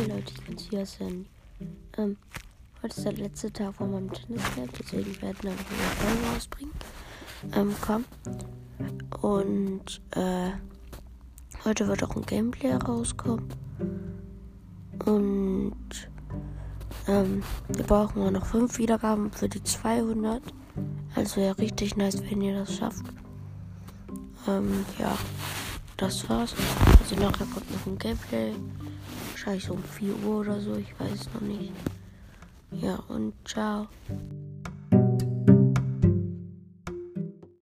Hey Leute, ich bin's hier Sandy. Ähm, heute ist der letzte Tag von meinem Tenniscamp, deswegen werden wir eine Folge rausbringen. Ähm, komm. Und, äh, heute wird auch ein Gameplay rauskommen. Und, ähm, wir brauchen auch noch 5 Wiedergaben für die 200. Also ja, richtig nice, wenn ihr das schafft. Ähm, ja, das war's. Also nachher kommt noch ein Gameplay. Wahrscheinlich so um 4 Uhr oder so, ich weiß noch nicht. Ja, und ciao.